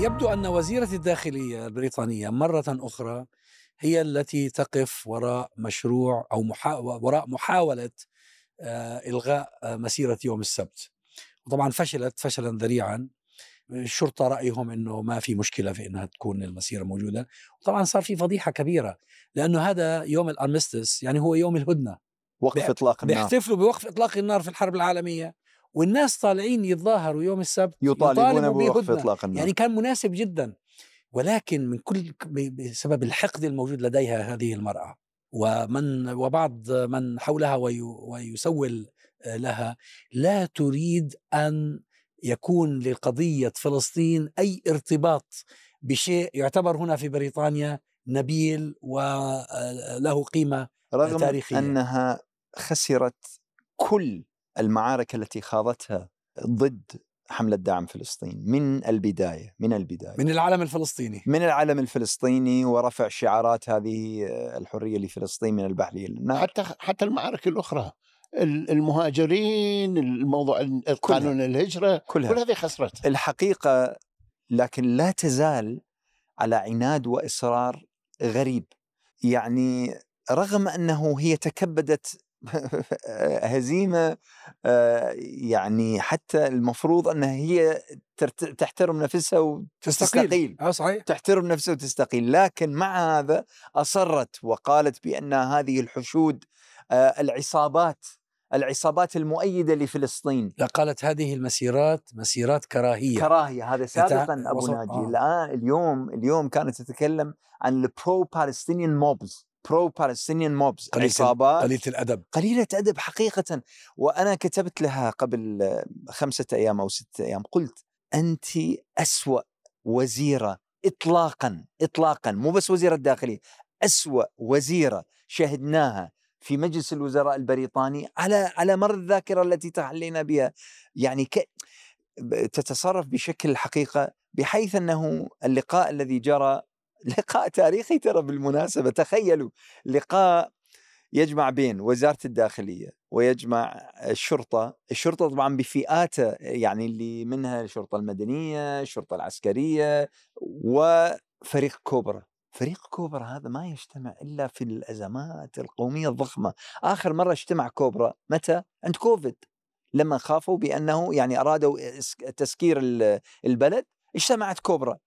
يبدو أن وزيرة الداخلية البريطانية مرة أخرى هي التي تقف وراء مشروع أو محا... وراء محاولة آه، إلغاء آه، مسيرة يوم السبت. وطبعا فشلت فشلا ذريعا. الشرطة رأيهم أنه ما في مشكلة في أنها تكون المسيرة موجودة. وطبعا صار في فضيحة كبيرة لأنه هذا يوم الأرمستس يعني هو يوم الهدنة. وقف إطلاق النار. بيحتفلوا بوقف إطلاق النار في الحرب العالمية. والناس طالعين يتظاهروا يوم السبت يطالبون بوقف. اطلاق النار يعني كان مناسب جدا ولكن من كل بسبب الحقد الموجود لديها هذه المرأة ومن وبعض من حولها وي- ويسول لها لا تريد أن يكون لقضية فلسطين أي ارتباط بشيء يعتبر هنا في بريطانيا نبيل وله قيمة رغم تاريخية. أنها خسرت كل المعارك التي خاضتها ضد حملة دعم فلسطين من البداية من البداية. من العالم الفلسطيني. من العلم الفلسطيني ورفع شعارات هذه الحرية لفلسطين من البحر النار حتى حتى المعارك الأخرى ال- المهاجرين الموضوع قانون الهجرة كلها. كل هذه خسرت. الحقيقة لكن لا تزال على عناد وإصرار غريب. يعني رغم أنه هي تكبدت هزيمة آه، يعني حتى المفروض انها هي تحترم نفسها تستقيل. وتستقيل آه صحيح. تحترم نفسها وتستقيل. لكن مع هذا أصرت وقالت بأن هذه الحشود آه، العصابات العصابات المؤيدة لفلسطين. لا قالت هذه المسيرات مسيرات كراهية. كراهية. هذا سابقا أبو وصل- ناجي. آه. الآن اليوم اليوم كانت تتكلم عن ال pro-Palestinian mobs pro-Palestinian mobs قليلة ال- عصابات قليلة الأدب. قليلة أدب حقيقة. وأنا كتبت لها قبل خمسة أيام أو ستة أيام قلت أنت أسوأ وزيرة إطلاقا إطلاقا مو بس وزيرة الداخلية أسوأ وزيرة شهدناها في مجلس الوزراء البريطاني على على مر الذاكرة التي تحلينا بها. يعني ك... تتصرف بشكل حقيقة بحيث أنه اللقاء الذي جرى لقاء تاريخي ترى بالمناسبة. تخيلوا لقاء يجمع بين وزارة الداخلية ويجمع الشرطة. الشرطة طبعا بفئاته يعني اللي منها الشرطة المدنية الشرطة العسكرية وفريق كوبرا. فريق كوبرا هذا ما يجتمع إلا في الأزمات القومية الضخمة. آخر مرة اجتمع كوبرا متى؟ عند كوفيد. لما خافوا بأنه يعني أرادوا تسكير ال- البلد اجتمعت كوبرا.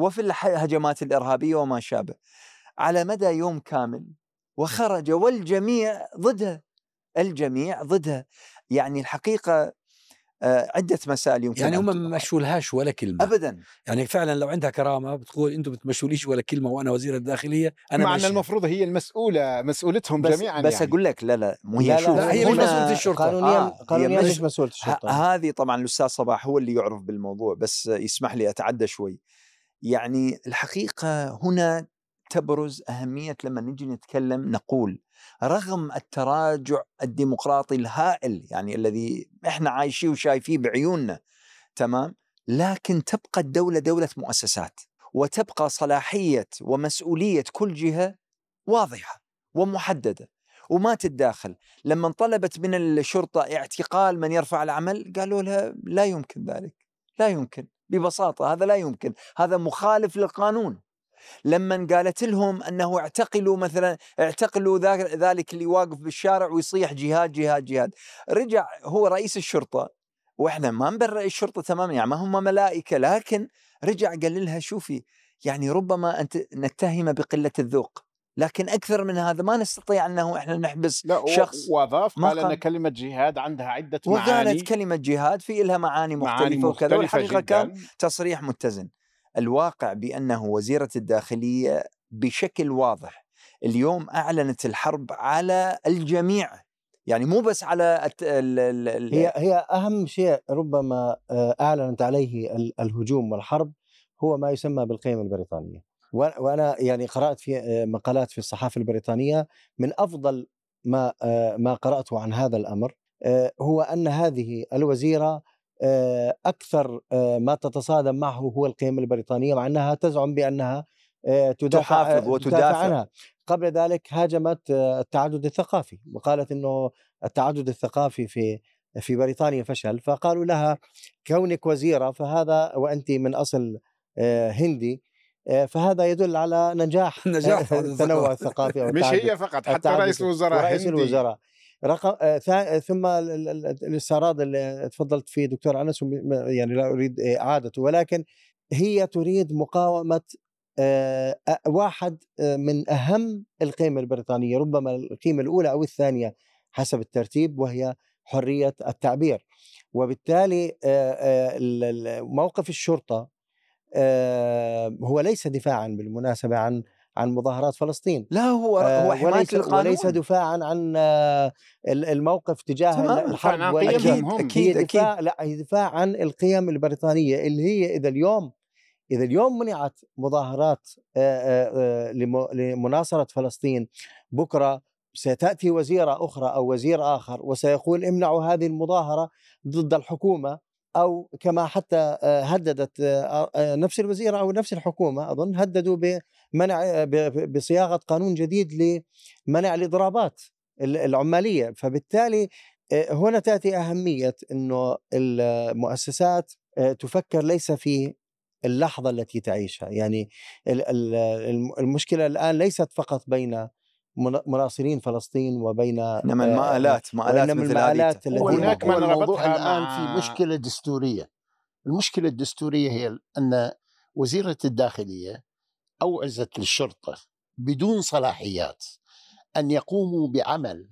وفي الهجمات الإرهابية وما شابه. على مدى يوم كامل وخرج والجميع ضدها الجميع ضدها يعني الحقيقة آه، عدة مسائل يمكن يعني أن هم ما مشولهاش ولا كلمة. أبدا. يعني فعلا لو عندها كرامة بتقول أنتم بتمشوليش ولا كلمة وأنا وزير الداخلية أنا مع أن ماشية. المفروض هي المسؤولة مسؤولتهم بس, جميعا بس يعني. أقول لك لا لا مو هي لا شوف لا، هي مش مسؤولة الشرطة. قانونيا آه، قانونيا مش- مسؤولة الشرطة. هذه طبعا الأستاذ صباح هو اللي يعرف بالموضوع بس يسمح لي أتعدى شوي. يعني الحقيقة هنا تبرز أهمية لما نجي نتكلم نقول رغم التراجع الديمقراطي الهائل يعني الذي إحنا عايشيه وشايفيه بعيوننا تمام؟ لكن تبقى الدولة دولة مؤسسات وتبقى صلاحية ومسؤولية كل جهة واضحة ومحددة. وما تتداخل لما طلبت من الشرطة اعتقال من يرفع العمل قالوا لها لا يمكن ذلك لا يمكن. ببساطة هذا لا يمكن. هذا مخالف للقانون. لما قالت لهم أنه اعتقلوا مثلا اعتقلوا ذلك اللي واقف بالشارع ويصيح جهاد جهاد جهاد. رجع هو رئيس الشرطة وإحنا ما نبرئ الشرطة تماما يعني ما هم ملائكة لكن رجع قال لها شوفي يعني ربما أنت نتهم بقلة الذوق. لكن أكثر من هذا ما نستطيع أنه إحنا نحبس لا شخص وأضاف قال أن كلمة جهاد عندها عدة معاني. وقالت كلمة جهاد في لها معاني مختلفة معاني وكذا والحقيقة كان تصريح متزن. الواقع بأنه وزيرة الداخلية بشكل واضح اليوم أعلنت الحرب على الجميع. يعني مو بس على الت... ال... ال... ال... هي هي أهم شيء ربما آه، أعلنت عليه ال- الهجوم والحرب هو ما يسمى بالقيم البريطانية. وأنا يعني قرأت في آه، مقالات في الصحافة البريطانية من أفضل ما آه، ما قرأته عن هذا الأمر آه، هو أن هذه الوزيرة أكثر ما تتصادم معه هو القيم البريطانية مع أنها تزعم بأنها تدافع تحافظ وتدافع. تدافع عنها قبل ذلك هاجمت التعدد الثقافي وقالت إنه التعدد الثقافي في في بريطانيا فشل فقالوا لها كونك وزيرة فهذا وأنت من أصل هندي فهذا يدل على نجاح نجاح هذا التنوع. الثقافي مش. هي فقط حتى رئيس الوزراء هندي. الوزراء رقم آه، ثم ال- ال- ال- الاستعراض اللي تفضلت فيه دكتور أنس يعني لا أريد إعادته ولكن هي تريد مقاومة آه، آه، واحد آه، من أهم القيم البريطانية ربما القيمه الأولى أو الثانية حسب الترتيب وهي حرية التعبير وبالتالي آه، آه، ال- ال- موقف الشرطة آه، هو ليس دفاعا بالمناسبة عن عن مظاهرات فلسطين لا هو آه، هو حماية وليس, القانون وليس دفاعا عن آه، ال- الموقف تجاه. الحرب هم. أكيد هي دفاع لا هي دفاع عن القيم البريطانية اللي هي إذا اليوم إذا اليوم منعت مظاهرات آه، آه، آه، لم- لمناصرة فلسطين بكرة ستأتي وزيرة أخرى أو وزير آخر وسيقول امنعوا هذه المظاهرة ضد الحكومة أو كما حتى آه، هددت آه، آه، نفس الوزيره أو نفس الحكومة أظن هددوا بمنع بصياغة قانون جديد لمنع الإضرابات ال- العمالية. فبالتالي هنا تأتي أهمية إنه المؤسسات تفكر ليس في اللحظة التي تعيشها. يعني ال- ال- الم- المشكلة الآن ليست فقط بين مناصرين فلسطين وبين إنما آه، المآلات مآلات مثل المآلات التي- وهناك هو من الموضوع ربطها الآن في مشكلة دستورية. المشكلة الدستورية هي أن وزيرة الداخلية أوعزت للشرطه بدون صلاحيات أن يقوموا بعمل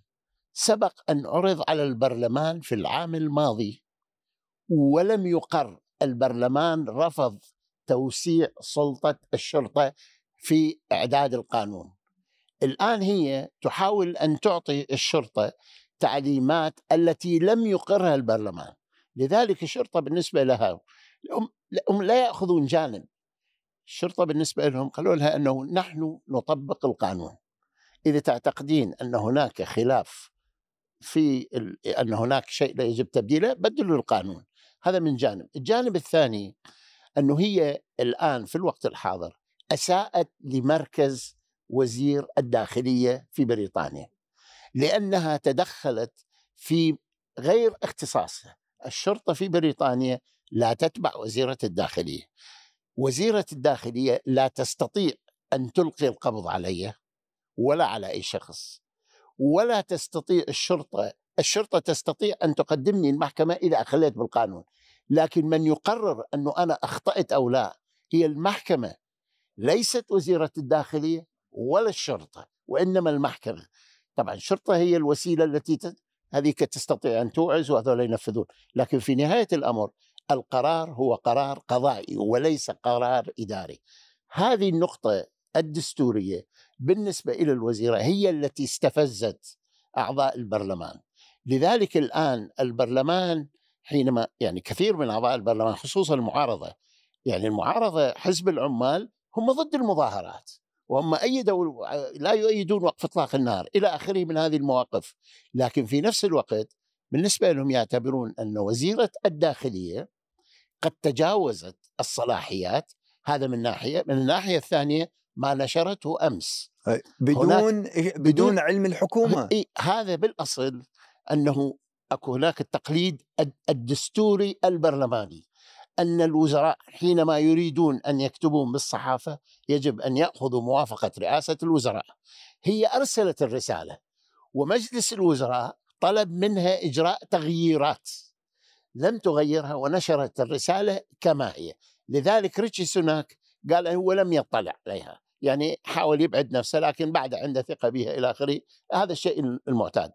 سبق أن عرض على البرلمان في العام الماضي ولم يقر. البرلمان رفض توسيع سلطة الشرطة في إعداد القانون. الآن هي تحاول أن تعطي الشرطة تعليمات التي لم يقرها البرلمان. لذلك الشرطة بالنسبة لها هم لا يأخذون جانب. الشرطة بالنسبة لهم قالوا لها أنه نحن نطبق القانون. إذا تعتقدين أن هناك خلاف في. أن هناك شيء لا يجب تبديله بدلوا القانون. هذا من جانب. الجانب الثاني أنه هي الآن في الوقت الحاضر أساءت لمركز وزير الداخلية في بريطانيا لأنها تدخلت في غير اختصاصها. الشرطة في بريطانيا لا تتبع وزيرة الداخلية. وزيرة الداخلية لا تستطيع أن تلقي القبض علي ولا على أي شخص ولا تستطيع الشرطة الشرطة تستطيع أن تقدمني المحكمة إذا أخليت بالقانون. لكن من يقرر أنه أنا أخطأت أو لا هي المحكمة ليست وزيرة الداخلية ولا الشرطة وإنما المحكمة. طبعا الشرطة هي الوسيلة التي. هذيك تستطيع أن توعز وهذول ينفذون. لكن في نهاية الأمر القرار هو قرار قضائي وليس قرار إداري. هذه النقطة الدستورية بالنسبة إلى الوزيرة هي التي استفزت أعضاء البرلمان. لذلك الآن البرلمان حينما يعني كثير من أعضاء البرلمان خصوصا المعارضة يعني المعارضة حزب العمال هم ضد المظاهرات. وهم ايدوا لا يؤيدون وقف إطلاق النار إلى آخره من هذه المواقف. لكن في نفس الوقت بالنسبة لهم يعتبرون أن وزيرة الداخلية قد تجاوزت الصلاحيات هذا من ناحية من الناحية الثانية ما نشرته أمس. بدون بدون علم الحكومة. إيه هذا بالأصل أنه أكو هناك التقليد الد- الدستوري البرلماني. أن الوزراء حينما يريدون أن يكتبون بالصحافة يجب أن يأخذوا موافقة رئاسة الوزراء. هي أرسلت الرسالة ومجلس الوزراء طلب منها إجراء تغييرات. لم تغيرها ونشرت الرسالة كما هي. لذلك ريتشي سوناك قال هو لم يطلع عليها. يعني حاول يبعد نفسه لكن بعد عنده ثقة بها إلى آخره هذا الشيء المعتاد.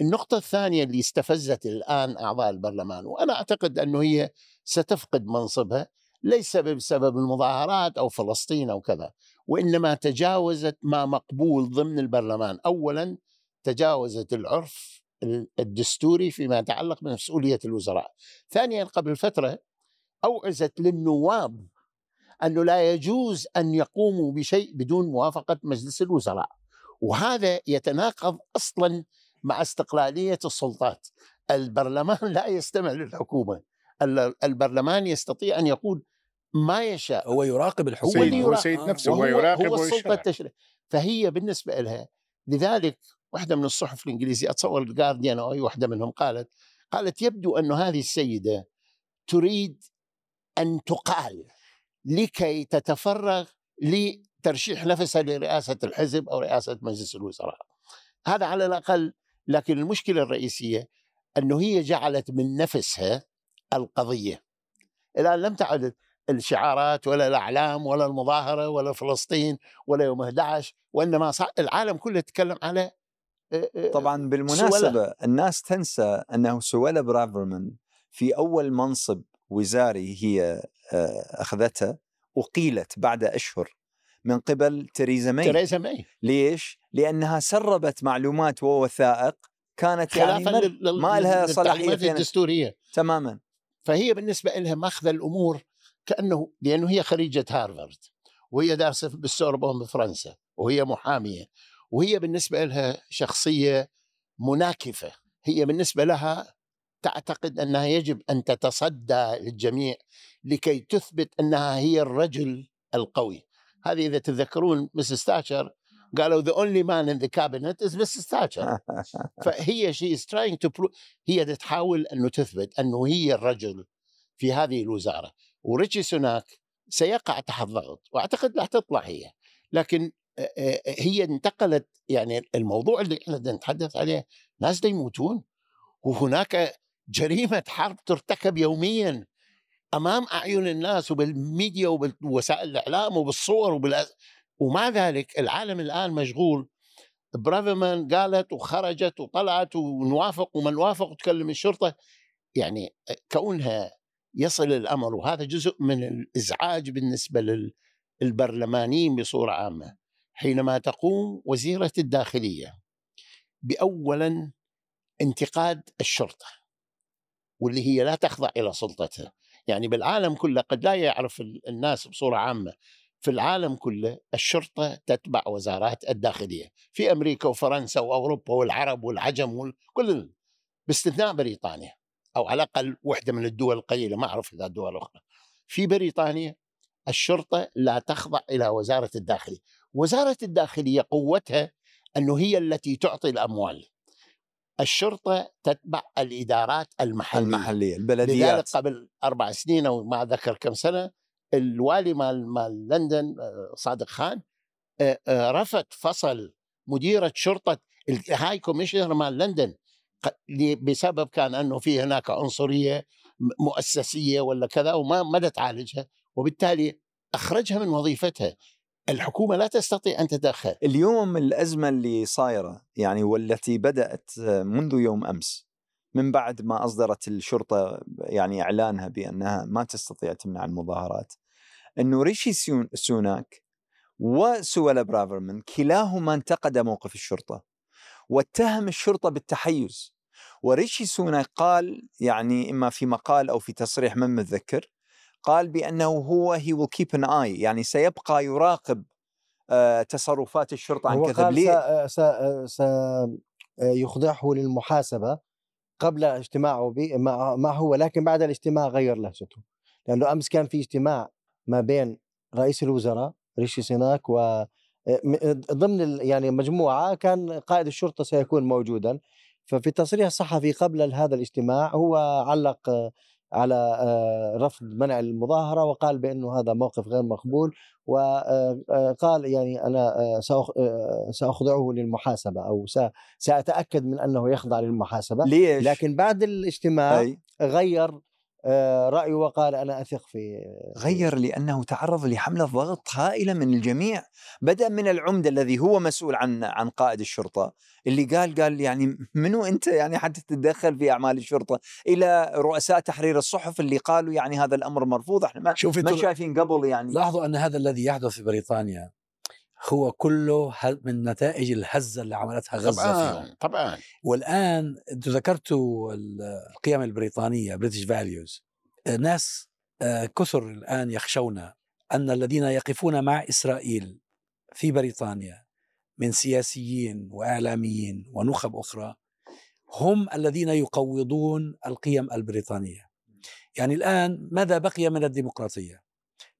النقطة الثانية اللي استفزت الآن أعضاء البرلمان وأنا أعتقد أنه هي ستفقد منصبها ليس بسبب المظاهرات أو فلسطين أو كذا وإنما تجاوزت ما مقبول ضمن البرلمان. أولا تجاوزت العرف الدستوري فيما يتعلق بمسؤولية الوزراء. ثانيا قبل فترة أوعزت للنواب أنه لا يجوز أن يقوموا بشيء بدون موافقة مجلس الوزراء وهذا يتناقض أصلا مع استقلالية السلطات البرلمان لا يستمع للحكومة ال- البرلمان يستطيع أن يقول ما يشاء هو يراقب الحكومة سيد هو يراقب. سيد. نفسه هو وهو- يراقب هو. السلطة التشريع فهي بالنسبة لها لذلك واحدة من الصحف الإنجليزية أتصور الجارديان أو أي واحدة منهم قالت قالت يبدو أن هذه السيدة تريد أن تقال لكي تتفرغ لترشيح نفسها لرئاسة الحزب أو رئاسة مجلس الوزراء. هذا على الأقل لكن المشكلة الرئيسية أنه هي جعلت من نفسها القضية. الآن لم تعد الشعارات ولا الأعلام ولا المظاهرة ولا فلسطين ولا يوم 11 وإنما العالم كله يتكلم على آه، آه، طبعا بالمناسبة الناس تنسى أنه سويلا برايفرمان في أول منصب وزاري هي آه، أخذته أقيلت بعد أشهر من قبل تريزا ماي تريزا ماي ليش؟ لأنها سربت معلومات ووثائق كانت يعني لل- ما لها فيها الدستورية. تماما. فهي بالنسبة لها ماخذه الأمور كأنه لأنه هي خريجة هارفارد وهي دارسة بالسوربون بفرنسا وهي محامية وهي بالنسبة لها شخصية مناكفة. هي بالنسبة لها تعتقد أنها يجب أن تتصدى للجميع لكي تثبت أنها هي الرجل القوي. هذه إذا تتذكرون مسز تاتشر قالوا the only man in the cabinet is Mrs. Thatcher فهي she is trying to prove هي تحاول أنه تثبت أنه هي الرجل في هذه الوزارة وريتشي سوناك سيقع تحت ضغط وأعتقد راح تطلع هي لكن هي انتقلت يعني الموضوع اللي إحنا نتحدث عليه ناس يموتون وهناك جريمة حرب ترتكب يوميا أمام أعين الناس وبالميديا وبوسائل الإعلام وبالصور وبال ومع ذلك العالم الآن مشغول. برافمان قالت وخرجت وطلعت ونوافق وما نوافق وتكلم الشرطة. يعني كونها يصل الأمر وهذا جزء من الإزعاج بالنسبة للبرلمانيين بصورة عامة. حينما تقوم وزيرة الداخلية باولا انتقاد الشرطة واللي هي لا تخضع إلى سلطتها. يعني بالعالم كله قد لا يعرف الناس بصورة عامة. في العالم كله الشرطة تتبع وزارات الداخلية. في أمريكا وفرنسا وأوروبا والعرب والعجم وكل باستثناء بريطانيا أو على الأقل وحدة من الدول القليلة ما أعرف إذا دول أخرى. في بريطانيا الشرطة لا تخضع إلى وزارة الداخلية. وزارة الداخلية قوتها أنه هي التي تعطي الأموال. الشرطة تتبع الإدارات المحلية. المحلية لذلك البلديات قبل أربع سنين أو ما اتذكر كم سنة الوالي مال مال لندن آه، صادق خان آه، آه، رفض فصل مديرة شرطة ال high commissioner مال لندن بسبب كان أنه في هناك عنصرية مؤسسية ولا كذا وما ما تعالجها وبالتالي أخرجها من وظيفتها. الحكومة لا تستطيع أن تتدخل. اليوم الأزمة اللي صايرة يعني والتي بدأت منذ يوم أمس من بعد ما أصدرت الشرطة يعني إعلانها بأنها ما تستطيع تمنع المظاهرات أنه ريشي سون- سوناك وسويلا برافرمان كلاهما انتقد موقف الشرطة واتهم الشرطة بالتحيز وريشي سوناك قال يعني إما في مقال أو في تصريح من متذكر قال بأنه هو he will keep an eye يعني سيبقى يراقب آه، تصرفات الشرطة عن كذب ليه؟ س- س- س- يخضعه للمحاسبة قبل اجتماعه معه ولكن بعد الاجتماع غير لهجته. لأنه أمس كان في اجتماع ما بين رئيس الوزراء ريشي سيناك و م- ضمن يعني مجموعة كان قائد الشرطة سيكون موجودا. ففي تصريح صحفي قبل هذا الاجتماع هو علق آه، على آه، رفض منع المظاهرة وقال بأنه هذا موقف غير مقبول وقال يعني آه، آه، سأخضعه للمحاسبة أو س- سأتأكد من أنه يخضع للمحاسبة ليش؟ لكن بعد الاجتماع أي غير آه، رأيه وقال أنا أثق في غير لأنه تعرض لحملة ضغط هائلة من الجميع بدأ من العمدة الذي هو مسؤول عن عن قائد الشرطة اللي قال قال يعني منو أنت يعني حتى تتدخل في أعمال الشرطة؟ إلى رؤساء تحرير الصحف اللي قالوا يعني هذا الأمر مرفوض إحنا ما, شوفي ما شايفين قبل يعني. لاحظوا أن هذا الذي يحدث في بريطانيا هو كله من نتائج الهزة اللي عملتها غزة فيهم طبعا طبعا والآن أنتم ذكرتوا ال- القيم البريطانية British values ناس آه، كثر الآن يخشون أن الذين يقفون مع إسرائيل في بريطانيا من سياسيين وإعلاميين ونخب أخرى هم الذين يقوضون القيم البريطانية. يعني الآن ماذا بقي من الديمقراطية؟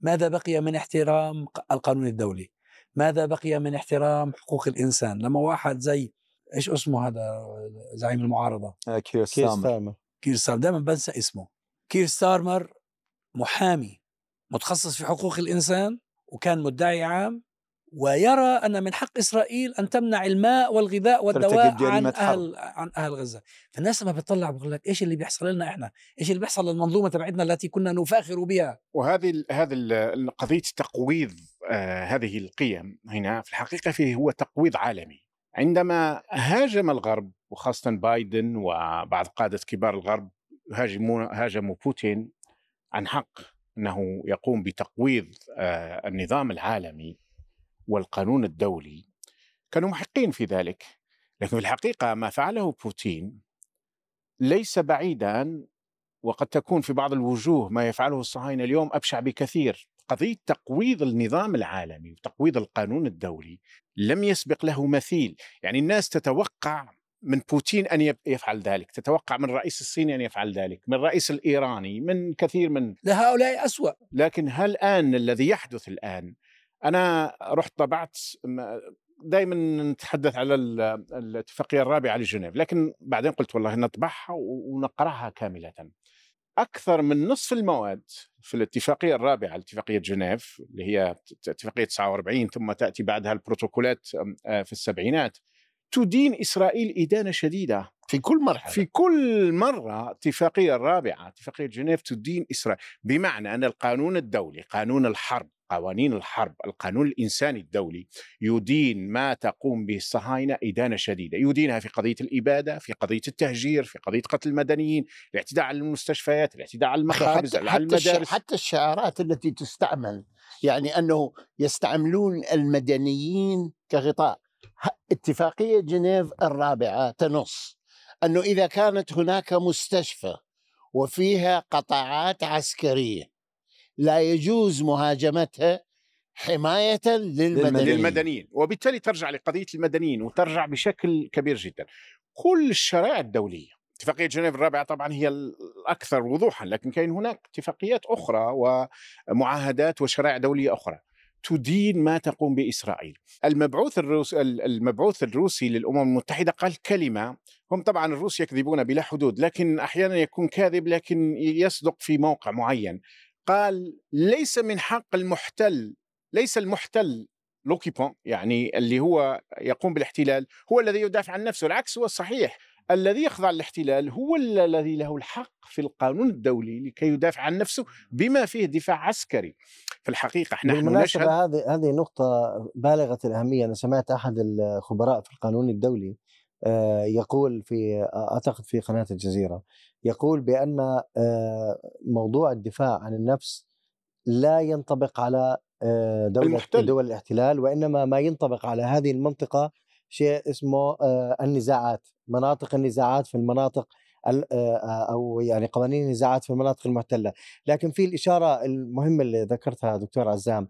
ماذا بقي من احترام القانون الدولي؟ ماذا بقي من احترام حقوق الإنسان؟ لما واحد زي إيش اسمه هذا زعيم المعارضة؟ آه، كير ستارمر كير ستارمر دائما بنسى اسمه كير ستارمر محامي متخصص في حقوق الإنسان وكان مدعي عام ويرى أن من حق إسرائيل أن تمنع الماء والغذاء والدواء عن. أهل عن أهل غزة، فالناس لما بتطلع بقول لك إيش اللي بيحصل لنا إحنا؟ إيش اللي بيحصل للمنظومة تبعتنا التي كنا نفاخر بها؟ وهذه هذه قضية تقويض آه هذه القيم هنا في الحقيقة فيه هو تقويض عالمي عندما هاجم الغرب وخاصة بايدن وبعض قادة كبار الغرب هاجمون هاجموا بوتين عن حق أنه يقوم بتقويض آه النظام العالمي والقانون الدولي كانوا محقين في ذلك. لكن في الحقيقة ما فعله بوتين ليس بعيدا وقد تكون في بعض الوجوه ما يفعله الصهاينة اليوم أبشع بكثير. قضية تقويض النظام العالمي وتقويض القانون الدولي لم يسبق له مثيل. يعني الناس تتوقع من بوتين أن يب- يفعل ذلك تتوقع من الرئيس الصيني أن يفعل ذلك من الرئيس الإيراني من كثير من لهؤلاء أسوأ. لكن هل الآن الذي يحدث الآن أنا رحت طبعت دائما نتحدث على ال- الاتفاقية الرابعة لجنيف لكن بعدين قلت والله نطبعها ونقرأها كاملة. أكثر من نصف المواد في الاتفاقية الرابعة اتفاقيه جنيف اللي هي اتفاقية 49 ثم تأتي بعدها البروتوكولات آه، في السبعينات تدين إسرائيل إدانة شديدة. في كل مرحلة. في كل مرة اتفاقية الرابعة اتفاقية جنيف تدين إسرائيل. بمعنى أن القانون الدولي قانون الحرب قوانين الحرب القانون الإنساني الدولي يدين ما تقوم به الصهاينة إدانة شديدة. يدينها في قضية الإبادة في قضية التهجير في قضية قتل المدنيين الاعتداء على المستشفيات الاعتداء على المخابز حتى على المدارس. حتى الشعارات التي تستعمل يعني أنه يستعملون المدنيين كغطاء. اتفاقية جنيف الرابعة تنص أنه إذا كانت هناك مستشفى وفيها قطاعات عسكرية لا يجوز مهاجمتها حماية للمدنيين. للمدنيين. وبالتالي ترجع لقضية المدنيين وترجع بشكل كبير جدا. كل الشرائع الدولية اتفاقية جنيف الرابعة طبعا هي الأكثر وضوحا لكن كاين هناك اتفاقيات أخرى ومعاهدات وشرائع دولية أخرى تدين ما تقوم بإسرائيل. المبعوث الروسي المبعوث الروسي للأمم المتحدة قال كلمة هم طبعا الروس يكذبون بلا حدود لكن أحيانا يكون كاذب لكن يصدق في موقع معين. قال ليس من حق المحتل ليس المحتل لوكيبون يعني اللي هو يقوم بالاحتلال هو الذي يدافع عن نفسه العكس هو الصحيح. الذي يخضع للاحتلال هو ال- الذي له الحق في القانون الدولي لكي يدافع عن نفسه بما فيه دفاع عسكري. في الحقيقة نحن بالمناسبة نشهد هذه هذه نقطة بالغة الأهمية. أنا سمعت أحد الخبراء في القانون الدولي يقول في أعتقد في قناة الجزيرة يقول بأن آه، موضوع الدفاع عن النفس لا ينطبق على آه، دولة المحتل. دول الاحتلال وإنما ما ينطبق على هذه المنطقة شيء اسمه آه، النزاعات مناطق النزاعات في المناطق ال- آه، أو يعني قوانين النزاعات في المناطق المحتلة لكن في الإشارة المهمة اللي ذكرتها دكتور عزام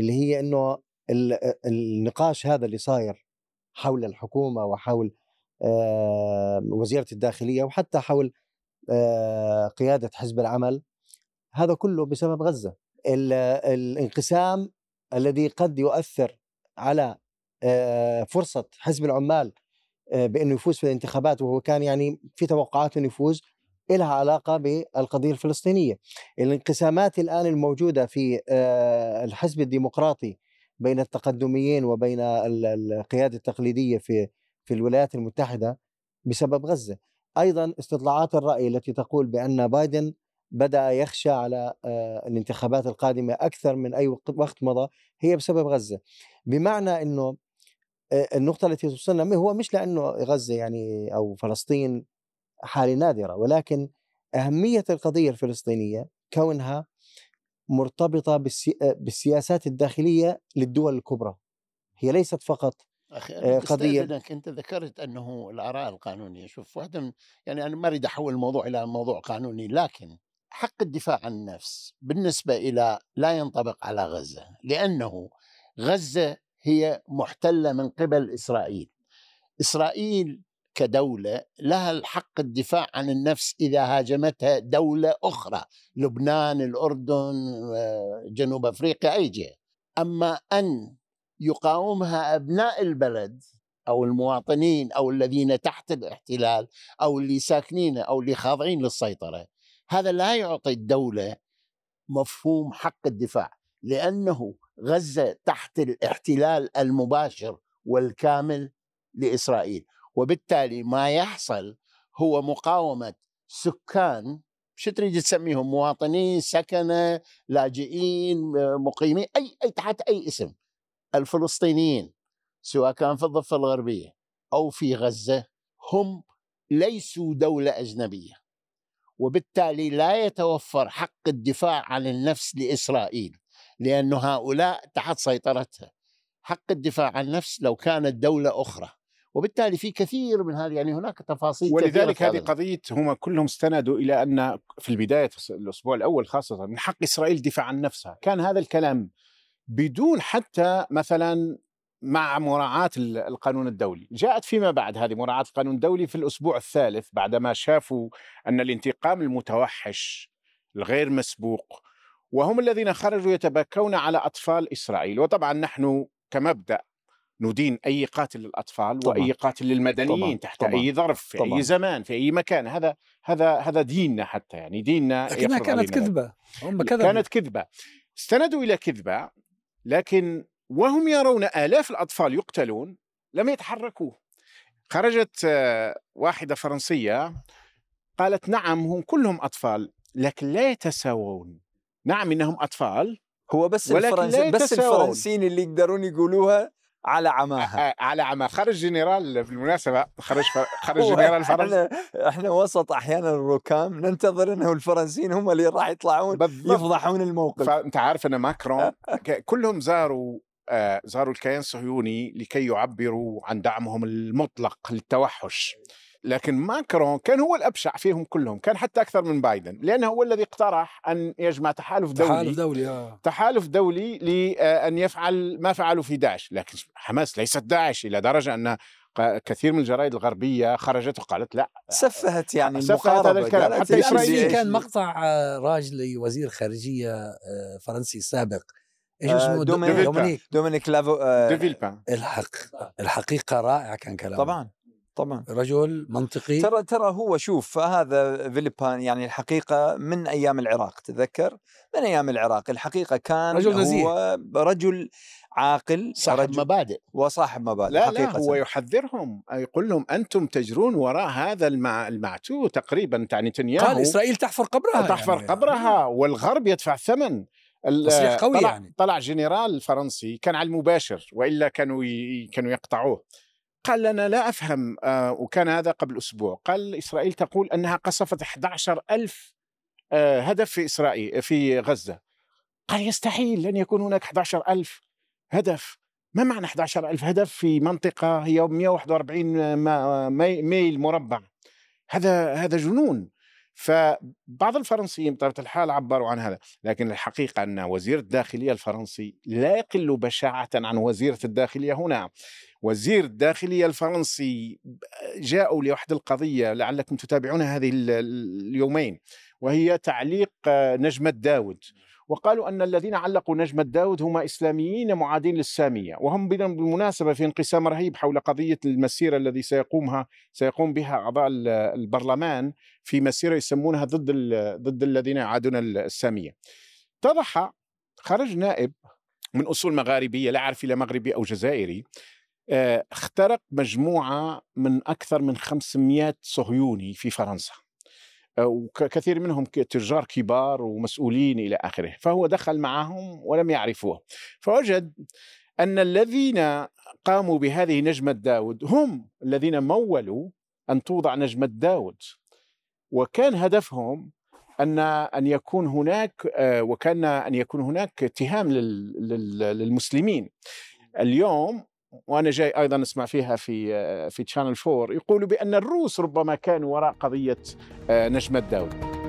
اللي هي إنه ال- النقاش هذا اللي صاير حول الحكومة وحول آه، وزيره الداخلية وحتى حول آه، قيادة حزب العمل هذا كله بسبب غزة ال- الانقسام الذي قد يؤثر على آه، فرصة حزب العمال آه، بانه يفوز في الانتخابات وهو كان يعني في توقعات انه يفوز لها علاقة بالقضية الفلسطينية. الانقسامات الآن الموجودة في الحزب الديمقراطي بين التقدميين وبين ال- القيادة التقليدية في في الولايات المتحدة بسبب غزة. أيضا استطلاعات الرأي التي تقول بأن بايدن بدأ يخشى على آه، الانتخابات القادمة أكثر من أي وقت مضى هي بسبب غزة. بمعنى إنه آه، النقطة التي توصلنا هو مش لأنه غزة يعني أو فلسطين حالة نادرة ولكن أهمية القضية الفلسطينية كونها مرتبطة بالسي... بالسياسات الداخلية للدول الكبرى هي ليست فقط أخي آه، قضية- بستأذنك أنت ذكرت أنه الآراء القانونية. شوف واحدة من يعني أنا ما أريد أحول الموضوع إلى موضوع قانوني لكن حق الدفاع عن النفس بالنسبة إلى لا ينطبق على غزة لأنه غزة هي محتلة من قبل إسرائيل. إسرائيل كدولة لها الحق الدفاع عن النفس إذا هاجمتها دولة أخرى لبنان الأردن آه، جنوب أفريقيا أي جهة. أما أن يقاومها أبناء البلد أو المواطنين أو الذين تحت الاحتلال أو اللي ساكنين أو اللي خاضعين للسيطرة. هذا لا يعطي الدولة مفهوم حق الدفاع لأنه غزة تحت الاحتلال المباشر والكامل لإسرائيل. وبالتالي ما يحصل هو مقاومة سكان شو تريد تسميهم مواطنين سكنة لاجئين مقيمين اي اي تحت أي اسم. الفلسطينيين سواء كان في الضفة الغربية أو في غزة هم ليسوا دولة أجنبية وبالتالي لا يتوفر حق الدفاع عن النفس لإسرائيل لأن هؤلاء تحت سيطرتها. حق الدفاع عن النفس لو كانت دولة أخرى. وبالتالي في كثير من هذه يعني هناك تفاصيل ولذلك هذه قضية هم كلهم استندوا إلى أن في البداية الأسبوع الأول خاصة من حق إسرائيل الدفاع عن نفسها. كان هذا الكلام بدون حتى مثلا مع مراعاة القانون الدولي جاءت فيما بعد هذه مراعاة القانون الدولي في الأسبوع الثالث بعدما شافوا أن الانتقام المتوحش الغير مسبوق وهم الذين خرجوا يتبكون على أطفال إسرائيل وطبعا نحن كمبدأ ندين أي قاتل للأطفال طبعا. وأي قاتل للمدنيين طبعا. تحت طبعا. أي ظرف في طبعا. أي زمان في أي مكان هذا هذا هذا ديننا حتى يعني ديننا لكنها كانت كذبة هم كذبوا كانت كذبة استندوا إلى كذبة لكن وهم يرون آلاف الأطفال يقتلون لم يتحركوا خرجت آه، واحدة فرنسية قالت نعم هم كلهم أطفال لكن لا يتساوون. نعم إنهم أطفال هو بس الفرنسي بس الفرنسيين اللي يقدرون يقولوها على عماها. على عماها. خرج جنرال بالمناسبة. خرج خرج جنرال فرنسا إحنا, إحنا وسط أحيانا الركام. ننتظر إنه الفرنسيين هم اللي راح يطلعون بالضبط. يفضحون الموقف. فأنت عارف إن ماكرون كلهم زاروا آه زاروا الكيان الصهيوني لكي يعبروا عن دعمهم المطلق للتوحش. لكن ماكرون كان هو الأبشع فيهم كلهم كان حتى أكثر من بايدن لأنه هو الذي اقترح أن يجمع تحالف دولي. تحالف دولي آه. تحالف دولي لأن يفعل ما فعلوا في داعش لكن حماس ليست داعش إلى درجة أن كثير من الجرائد الغربية خرجت وقالت لا سفهت يعني سفهت هذا الكلام. حتى إسرائيل كان مقطع آه، راج لوزير خارجية آه، فرنسي سابق. إيش اسمه؟ آه، دومينيك دومينيك, دومينيك لافو دو فيلبان الحق الحقيقة رائع كان كلامه. طبعا. طبعا. رجل منطقي. ترى ترى هو شوف هذا فيليبان يعني الحقيقة من أيام العراق تذكر؟ من أيام العراق. الحقيقة كان رجل نزيه. هو رجل عاقل صاحب رجل مبادئ. وصاحب مبادئ لا حقيقة. لا هو يحذرهم. يقول لهم أنتم تجرون وراء هذا المع... المعتوه تقريبا تعني نتنياهو. قال إسرائيل تحفر قبرها تحفر يعني. قبرها والغرب يدفع الثمن تصريح قوي طلع يعني. طلع جنرال فرنسي كان على المباشر وإلا كانوا ي... كانوا يقطعوه. قال لنا لا أفهم آه وكان هذا قبل أسبوع. قال إسرائيل تقول أنها قصفت 11 ألف آه هدف في إسرائيل في غزة. قال يستحيل لن يكون هناك 11 ألف هدف. ما معنى 11 ألف هدف في منطقة هي 141 ميل مربع؟ هذا هذا جنون. فبعض الفرنسيين بطبيعة الحال عبروا عن هذا لكن الحقيقة أن وزير الداخلية الفرنسي لا يقل بشاعة عن وزيرة الداخلية هنا. وزير الداخلية الفرنسي جاءوا لوحد القضية لعلكم تتابعون هذه اليومين وهي تعليق نجمة داود. وقالوا أن الذين علقوا نجمة داود هم إسلاميين معادين للسامية وهم بالمناسبة في انقسام رهيب حول قضية المسيرة الذي سيقومها سيقوم بها أعضاء البرلمان في مسيرة يسمونها ضد ضد الذين يعادون السامية. اتضح خرج نائب من أصول مغاربية لا أعرف إلى مغربي أو جزائري آه، اخترق مجموعة من أكثر من 500 صهيوني في فرنسا آه، وكثير منهم تجار كبار ومسؤولين إلى آخره فهو دخل معهم ولم يعرفوه. فوجد أن الذين قاموا بهذه نجمة داود هم الذين مولوا أن توضع نجمة داود وكان هدفهم أن أن يكون هناك آه، وكان أن يكون هناك اتهام للمسلمين. اليوم وأنا جاي أيضا أسمع فيها في في تشانل 4 يقولوا بأن الروس ربما كانوا وراء قضية آه، نجمه داود